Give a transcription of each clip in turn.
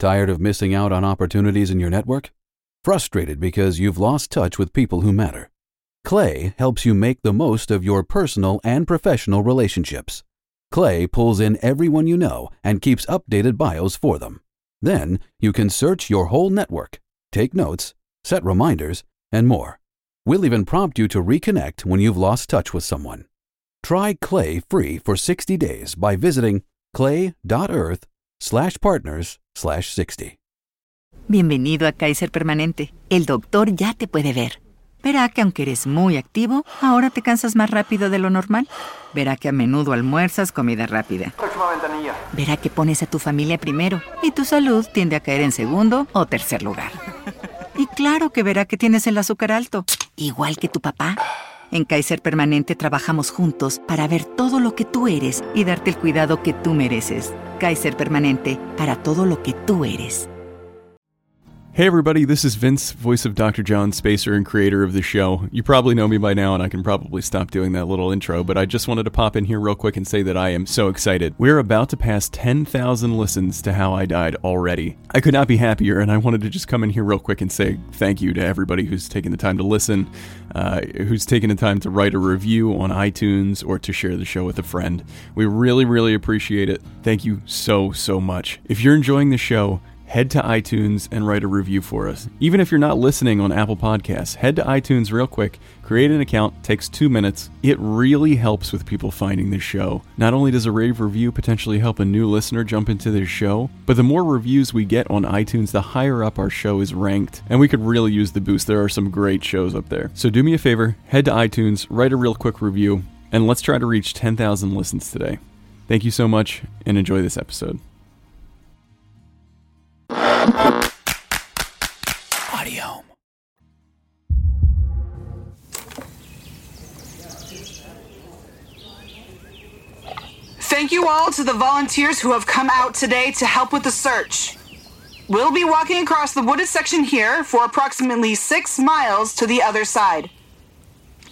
Tired of missing out on opportunities in your network? Frustrated because you've lost touch with people who matter? Clay helps you make the most of your personal and professional relationships. Clay pulls in everyone you know and keeps updated bios for them. Then you can search your whole network, take notes, set reminders, and more. We'll even prompt you to reconnect when you've lost touch with someone. Try Clay free for 60 days by visiting clay.earth slash partners slash 60. Bienvenido a Kaiser Permanente. El doctor ya te puede ver. Verá que aunque eres muy activo, ahora te cansas más rápido de lo normal. Verá que a menudo almuerzas comida rápida. Próxima ventanilla. Verá que pones a tu familia primero y tu salud tiende a caer en segundo o tercer lugar. Y claro que verá que tienes el azúcar alto, igual que tu papá. En Kaiser Permanente trabajamos juntos para ver todo lo que tú eres y darte el cuidado que tú mereces. Kaiser Permanente, para todo lo que tú eres. Hey everybody, this is Vince, voice of Dr. John Spacer and creator of the show. You probably know me by now and I can probably stop doing that little intro, but I just wanted to pop in here real quick and say that I am so excited. We're about to pass 10,000 listens to How I Died already. I could not be happier and I wanted to just come in here real quick and say thank you to everybody who's taken the time to listen, uh, who's taken the time to write a review on iTunes or to share the show with a friend. We really, really appreciate it. Thank you so, so much. If you're enjoying the show, head to iTunes and write a review for us. Even if you're not listening on Apple Podcasts, head to iTunes real quick, create an account, takes two minutes. It really helps with people finding this show. Not only does a rave review potentially help a new listener jump into this show, but the more reviews we get on iTunes, the higher up our show is ranked. And we could really use the boost. There are some great shows up there. So do me a favor, head to iTunes, write a real quick review, and let's try to reach 10,000 listens today. Thank you so much, and enjoy this episode. Thank you all to the volunteers who have come out today to help with the search. We'll be walking across the wooded section here for approximately six miles to the other side.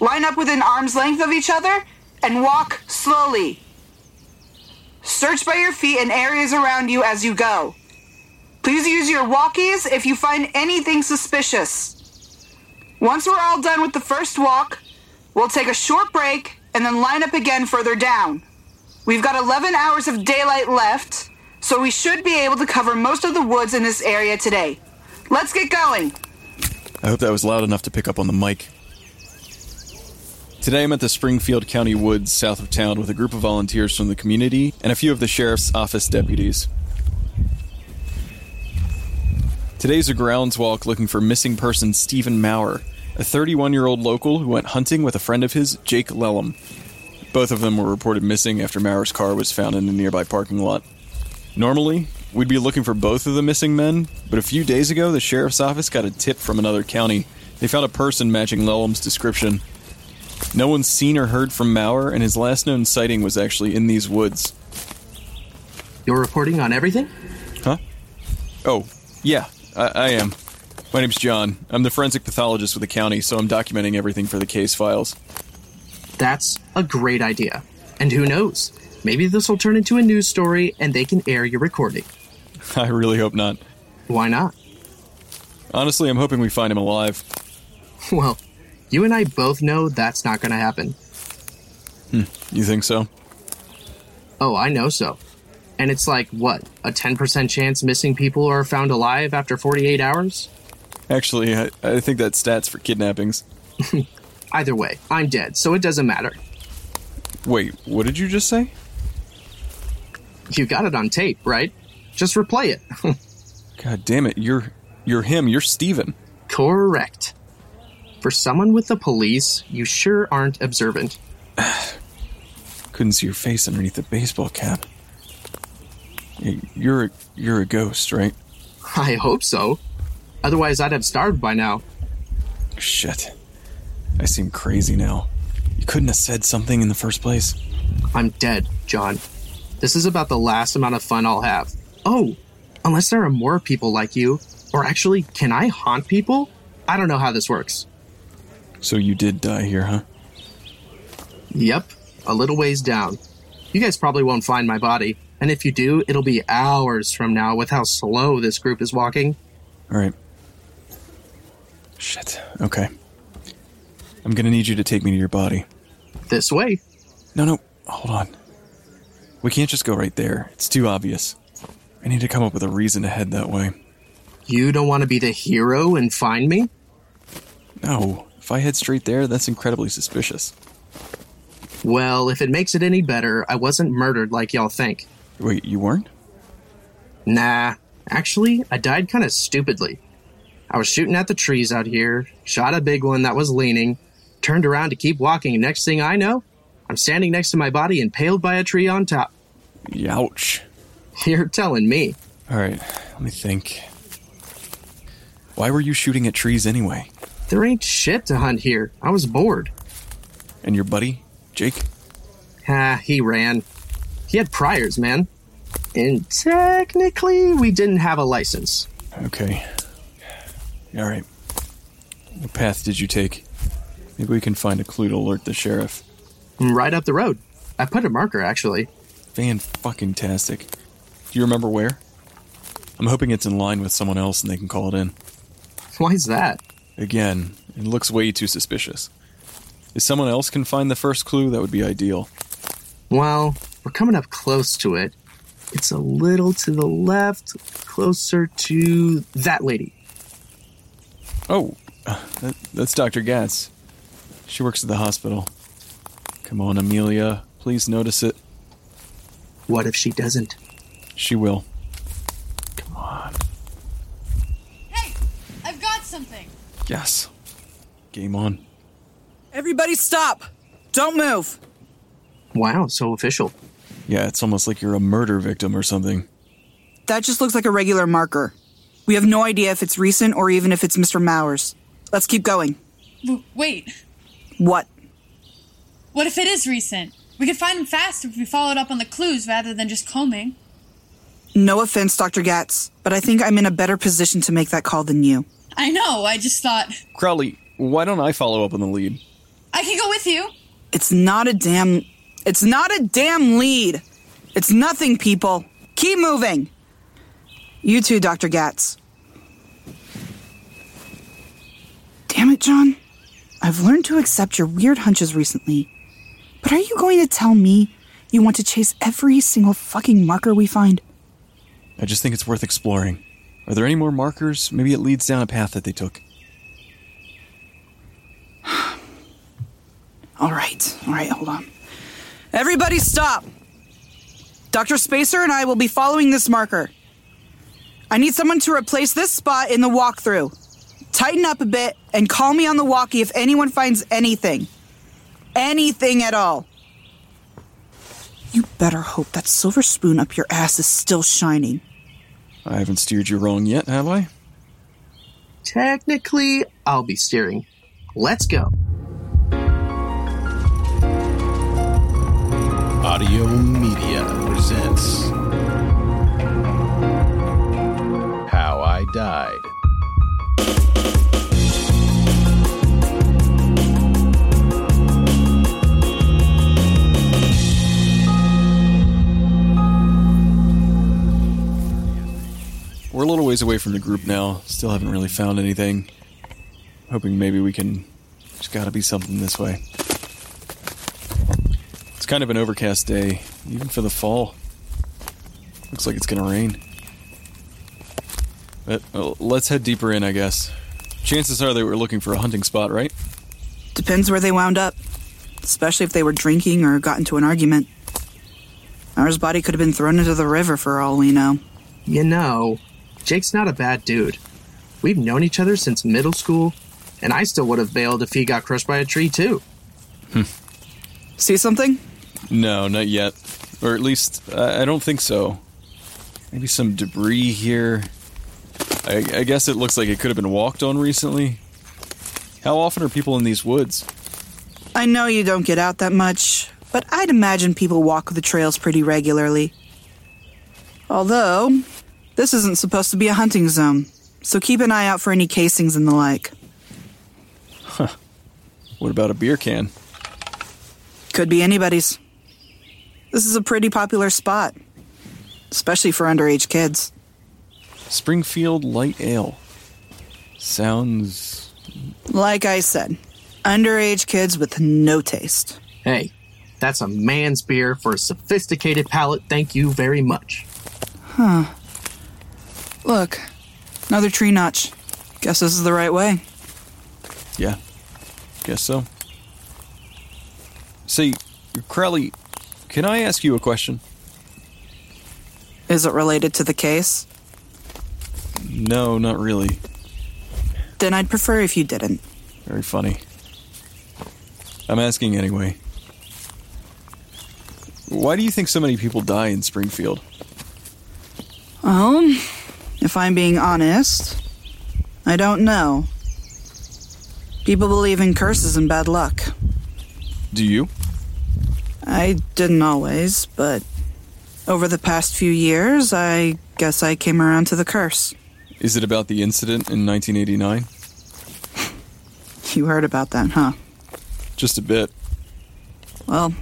Line up within arm's length of each other and walk slowly. Search by your feet and areas around you as you go. Please use your walkies if you find anything suspicious. Once we're all done with the first walk, we'll take a short break and then line up again further down. We've got 11 hours of daylight left, so we should be able to cover most of the woods in this area today. Let's get going. I hope that was loud enough to pick up on the mic. Today I'm at the Springfield County Woods south of town with a group of volunteers from the community and a few of the sheriff's office deputies. Today's a grounds walk looking for missing person Stephen Maurer, a 31 year old local who went hunting with a friend of his, Jake Lellum. Both of them were reported missing after Maurer's car was found in a nearby parking lot. Normally, we'd be looking for both of the missing men, but a few days ago, the sheriff's office got a tip from another county. They found a person matching Lellum's description. No one's seen or heard from Maurer, and his last known sighting was actually in these woods. You're reporting on everything? Huh? Oh, yeah, I, I am. My name's John. I'm the forensic pathologist with the county, so I'm documenting everything for the case files. That's a great idea. And who knows? Maybe this will turn into a news story and they can air your recording. I really hope not. Why not? Honestly, I'm hoping we find him alive. Well, you and I both know that's not going to happen. Hmm, you think so? Oh, I know so. And it's like, what, a 10% chance missing people are found alive after 48 hours? Actually, I, I think that stats for kidnappings. Either way, I'm dead, so it doesn't matter. Wait, what did you just say? You got it on tape, right? Just replay it. God damn it, you're you're him, you're Stephen. Correct. For someone with the police, you sure aren't observant. Couldn't see your face underneath the baseball cap. You're a, you're a ghost, right? I hope so. Otherwise, I'd have starved by now. Shit. I seem crazy now. You couldn't have said something in the first place. I'm dead, John. This is about the last amount of fun I'll have. Oh, unless there are more people like you. Or actually, can I haunt people? I don't know how this works. So you did die here, huh? Yep, a little ways down. You guys probably won't find my body, and if you do, it'll be hours from now with how slow this group is walking. Alright. Shit. Okay. I'm gonna need you to take me to your body. This way. No, no, hold on. We can't just go right there. It's too obvious. I need to come up with a reason to head that way. You don't want to be the hero and find me? No, if I head straight there, that's incredibly suspicious. Well, if it makes it any better, I wasn't murdered like y'all think. Wait, you weren't? Nah, actually, I died kind of stupidly. I was shooting at the trees out here, shot a big one that was leaning, turned around to keep walking, and next thing I know, I'm standing next to my body impaled by a tree on top. Ouch. You're telling me. Alright, let me think. Why were you shooting at trees anyway? There ain't shit to hunt here. I was bored. And your buddy, Jake? Ah, he ran. He had priors, man. And technically, we didn't have a license. Okay. Alright. What path did you take? Maybe we can find a clue to alert the sheriff. Right up the road. I put a marker, actually. Fan fucking tastic. Do you remember where? I'm hoping it's in line with someone else and they can call it in. Why's that? Again, it looks way too suspicious. If someone else can find the first clue, that would be ideal. Well, we're coming up close to it. It's a little to the left, closer to that lady. Oh, uh, that, that's Dr. Gatz. She works at the hospital. Come on, Amelia. Please notice it. What if she doesn't? She will. Come on. Hey, I've got something. Yes. Game on. Everybody stop! Don't move! Wow, so official. Yeah, it's almost like you're a murder victim or something. That just looks like a regular marker. We have no idea if it's recent or even if it's Mr. Maurer's. Let's keep going. W- wait, What? what if it is recent? We could find him fast if we followed up on the clues rather than just combing. No offense, Dr. Gatz, but I think I'm in a better position to make that call than you. I know, I just thought Crowley, why don't I follow up on the lead? I can go with you. It's not a damn. It's not a damn lead. It's nothing, people. Keep moving. You too, Dr. Gatz. Damn it, John. I've learned to accept your weird hunches recently. But are you going to tell me you want to chase every single fucking marker we find? I just think it's worth exploring. Are there any more markers? Maybe it leads down a path that they took. All right, all right, hold on. Everybody stop! Dr. Spacer and I will be following this marker. I need someone to replace this spot in the walkthrough. Tighten up a bit and call me on the walkie if anyone finds anything. Anything at all. You better hope that silver spoon up your ass is still shining. I haven't steered you wrong yet, have I? Technically, I'll be steering. Let's go. Audio Media presents How I Died. A little ways away from the group now. Still haven't really found anything. Hoping maybe we can. There's gotta be something this way. It's kind of an overcast day, even for the fall. Looks like it's gonna rain. But well, let's head deeper in, I guess. Chances are they were looking for a hunting spot, right? Depends where they wound up, especially if they were drinking or got into an argument. Ours body could have been thrown into the river for all we know. You know, Jake's not a bad dude. We've known each other since middle school, and I still would have bailed if he got crushed by a tree, too. Hmm. See something? No, not yet. Or at least, I I don't think so. Maybe some debris here. I, I guess it looks like it could have been walked on recently. How often are people in these woods? I know you don't get out that much, but I'd imagine people walk the trails pretty regularly. Although, this isn't supposed to be a hunting zone, so keep an eye out for any casings and the like. Huh. What about a beer can? Could be anybody's. This is a pretty popular spot, especially for underage kids. Springfield Light Ale. Sounds. Like I said, underage kids with no taste. Hey, that's a man's beer for a sophisticated palate, thank you very much. Huh. Look, another tree notch. Guess this is the right way. Yeah, guess so. See, Crowley, can I ask you a question? Is it related to the case? No, not really. Then I'd prefer if you didn't. Very funny. I'm asking anyway. Why do you think so many people die in Springfield? Well, if I'm being honest, I don't know. People believe in curses and bad luck. Do you? I didn't always, but over the past few years, I guess I came around to the curse. Is it about the incident in 1989? You heard about that, huh? Just a bit. Well,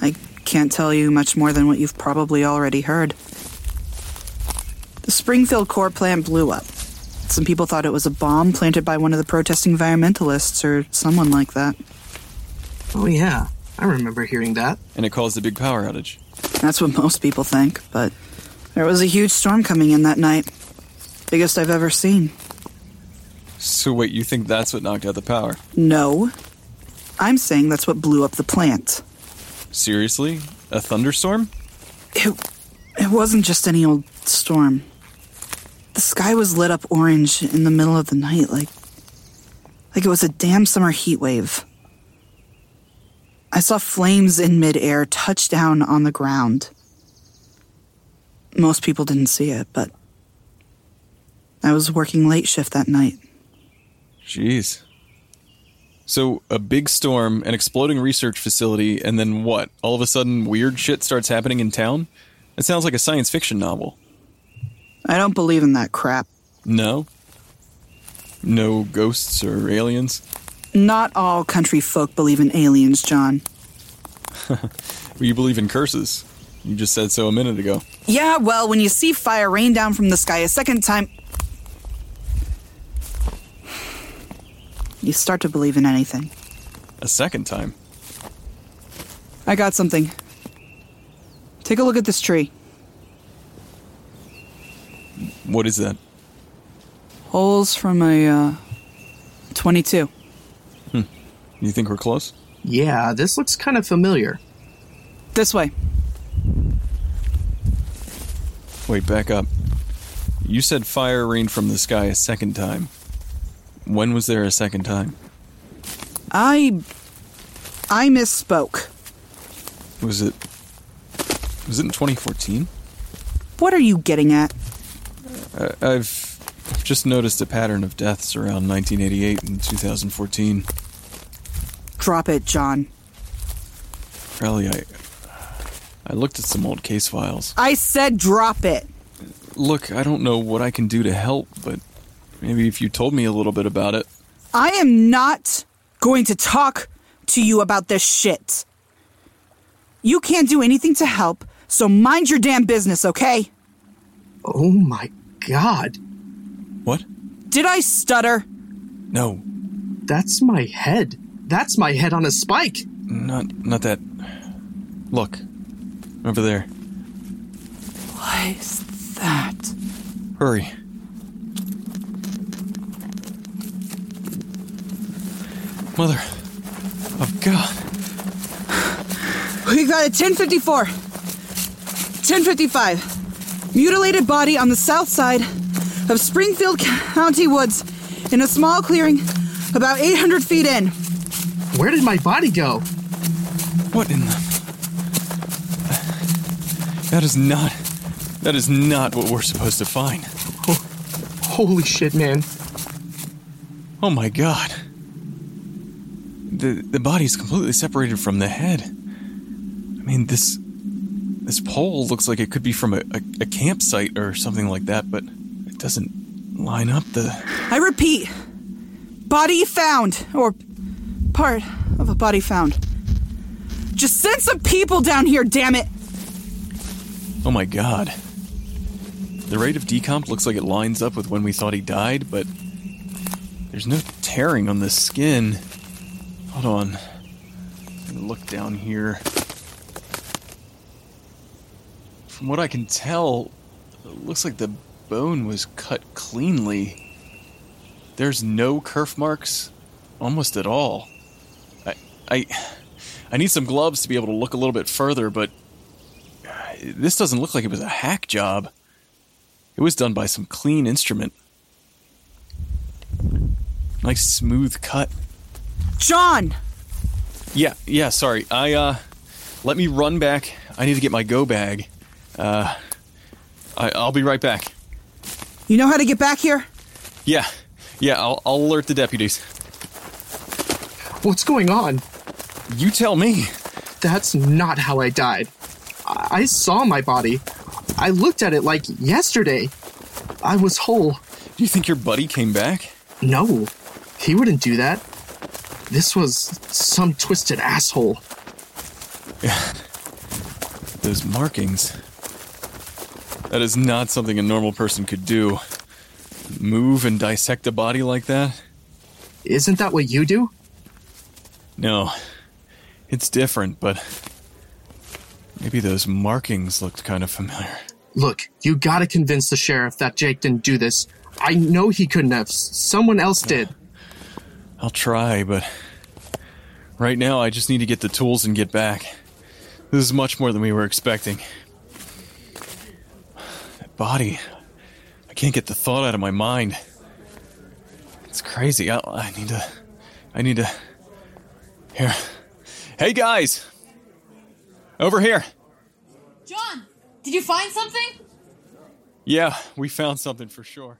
I can't tell you much more than what you've probably already heard. The Springfield core plant blew up. Some people thought it was a bomb planted by one of the protesting environmentalists or someone like that. Oh, yeah, I remember hearing that. And it caused a big power outage. That's what most people think, but there was a huge storm coming in that night. Biggest I've ever seen. So, wait, you think that's what knocked out the power? No. I'm saying that's what blew up the plant. Seriously? A thunderstorm? It, it wasn't just any old storm. The sky was lit up orange in the middle of the night, like, like it was a damn summer heat wave. I saw flames in midair touch down on the ground. Most people didn't see it, but I was working late shift that night. Jeez. So, a big storm, an exploding research facility, and then what? All of a sudden, weird shit starts happening in town? It sounds like a science fiction novel. I don't believe in that crap. No? No ghosts or aliens? Not all country folk believe in aliens, John. Well, you believe in curses. You just said so a minute ago. Yeah, well, when you see fire rain down from the sky a second time, you start to believe in anything. A second time? I got something. Take a look at this tree. What is that? Holes from a uh, 22. You think we're close? Yeah, this looks kind of familiar. This way. Wait, back up. You said fire rained from the sky a second time. When was there a second time? I. I misspoke. Was it. Was it in 2014? What are you getting at? I, I've I've just noticed a pattern of deaths around 1988 and 2014. Drop it, John. Crowley, I. I looked at some old case files. I said drop it. Look, I don't know what I can do to help, but Maybe if you told me a little bit about it. I am not going to talk to you about this shit. You can't do anything to help, so mind your damn business, okay? Oh my god. What? Did I stutter? No, That's my head. That's my head on a spike. not not that. Look, over there. What is that? Hurry. Mother of God. We got a 1054. 1055. Mutilated body on the south side of Springfield County Woods in a small clearing about 800 feet in. Where did my body go? What in the. That is not. That is not what we're supposed to find. Holy shit, man. Oh my god. The the body is completely separated from the head. I mean this this pole looks like it could be from a, a, a campsite or something like that, but it doesn't line up the I repeat body found, or part of a body found. Just send some people down here, damn it! Oh my god. The rate of decomp looks like it lines up with when we thought he died, but there's no tearing on the skin. Hold on. Look down here. From what I can tell, it looks like the bone was cut cleanly. There's no kerf marks almost at all. I I I need some gloves to be able to look a little bit further, but this doesn't look like it was a hack job. It was done by some clean instrument. Nice smooth cut. John! Yeah, yeah, sorry. I uh let me run back. I need to get my go bag. Uh I, I'll be right back. You know how to get back here? Yeah. Yeah, I'll, I'll alert the deputies. What's going on? You tell me. That's not how I died. I, I saw my body. I looked at it like yesterday. I was whole. Do you think your buddy came back? No, he wouldn't do that. This was some twisted asshole. Those markings. That is not something a normal person could do. Move and dissect a body like that? Isn't that what you do? No. It's different, but maybe those markings looked kind of familiar. Look, you gotta convince the sheriff that Jake didn't do this. I know he couldn't have. Someone else did. I'll try, but right now I just need to get the tools and get back. This is much more than we were expecting. Body. I can't get the thought out of my mind. It's crazy. I, I need to. I need to. Here. Hey guys! Over here! John, did you find something? Yeah, we found something for sure.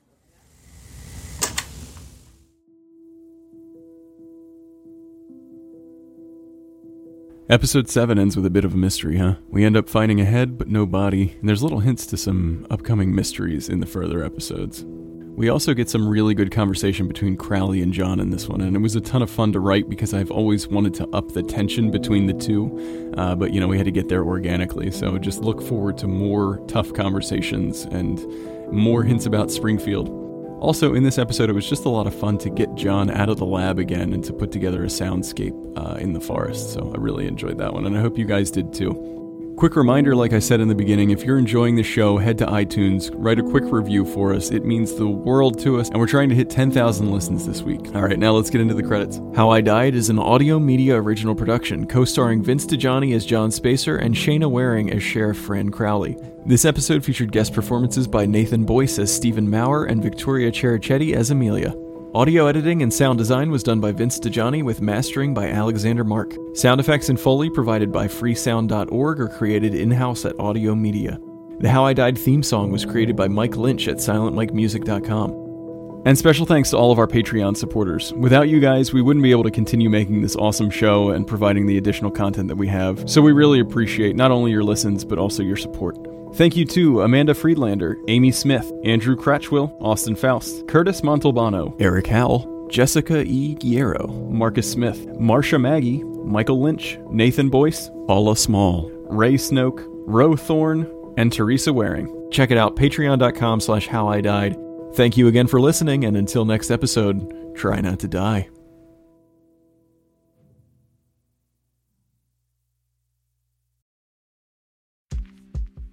Episode 7 ends with a bit of a mystery, huh? We end up finding a head, but no body, and there's little hints to some upcoming mysteries in the further episodes. We also get some really good conversation between Crowley and John in this one, and it was a ton of fun to write because I've always wanted to up the tension between the two, uh, but you know, we had to get there organically, so just look forward to more tough conversations and more hints about Springfield. Also, in this episode, it was just a lot of fun to get John out of the lab again and to put together a soundscape uh, in the forest. So I really enjoyed that one, and I hope you guys did too. Quick reminder, like I said in the beginning, if you're enjoying the show, head to iTunes, write a quick review for us. It means the world to us, and we're trying to hit 10,000 listens this week. All right, now let's get into the credits. How I Died is an audio media original production, co starring Vince DiGianni as John Spacer and Shayna Waring as Sheriff Fran Crowley. This episode featured guest performances by Nathan Boyce as Stephen Maurer and Victoria Cherichetti as Amelia. Audio editing and sound design was done by Vince DiGianni with mastering by Alexander Mark. Sound effects and Foley provided by freesound.org or created in-house at Audio Media. The How I Died theme song was created by Mike Lynch at silentmikemusic.com. And special thanks to all of our Patreon supporters. Without you guys, we wouldn't be able to continue making this awesome show and providing the additional content that we have. So we really appreciate not only your listens, but also your support. Thank you to Amanda Friedlander, Amy Smith, Andrew Cratchwill, Austin Faust, Curtis Montalbano, Eric Howell, Jessica E. Guerrero, Marcus Smith, Marsha Maggie, Michael Lynch, Nathan Boyce, Paula Small, Ray Snoke, Ro Thorne, and Teresa Waring. Check it out, patreon.com slash how I died. Thank you again for listening, and until next episode, try not to die.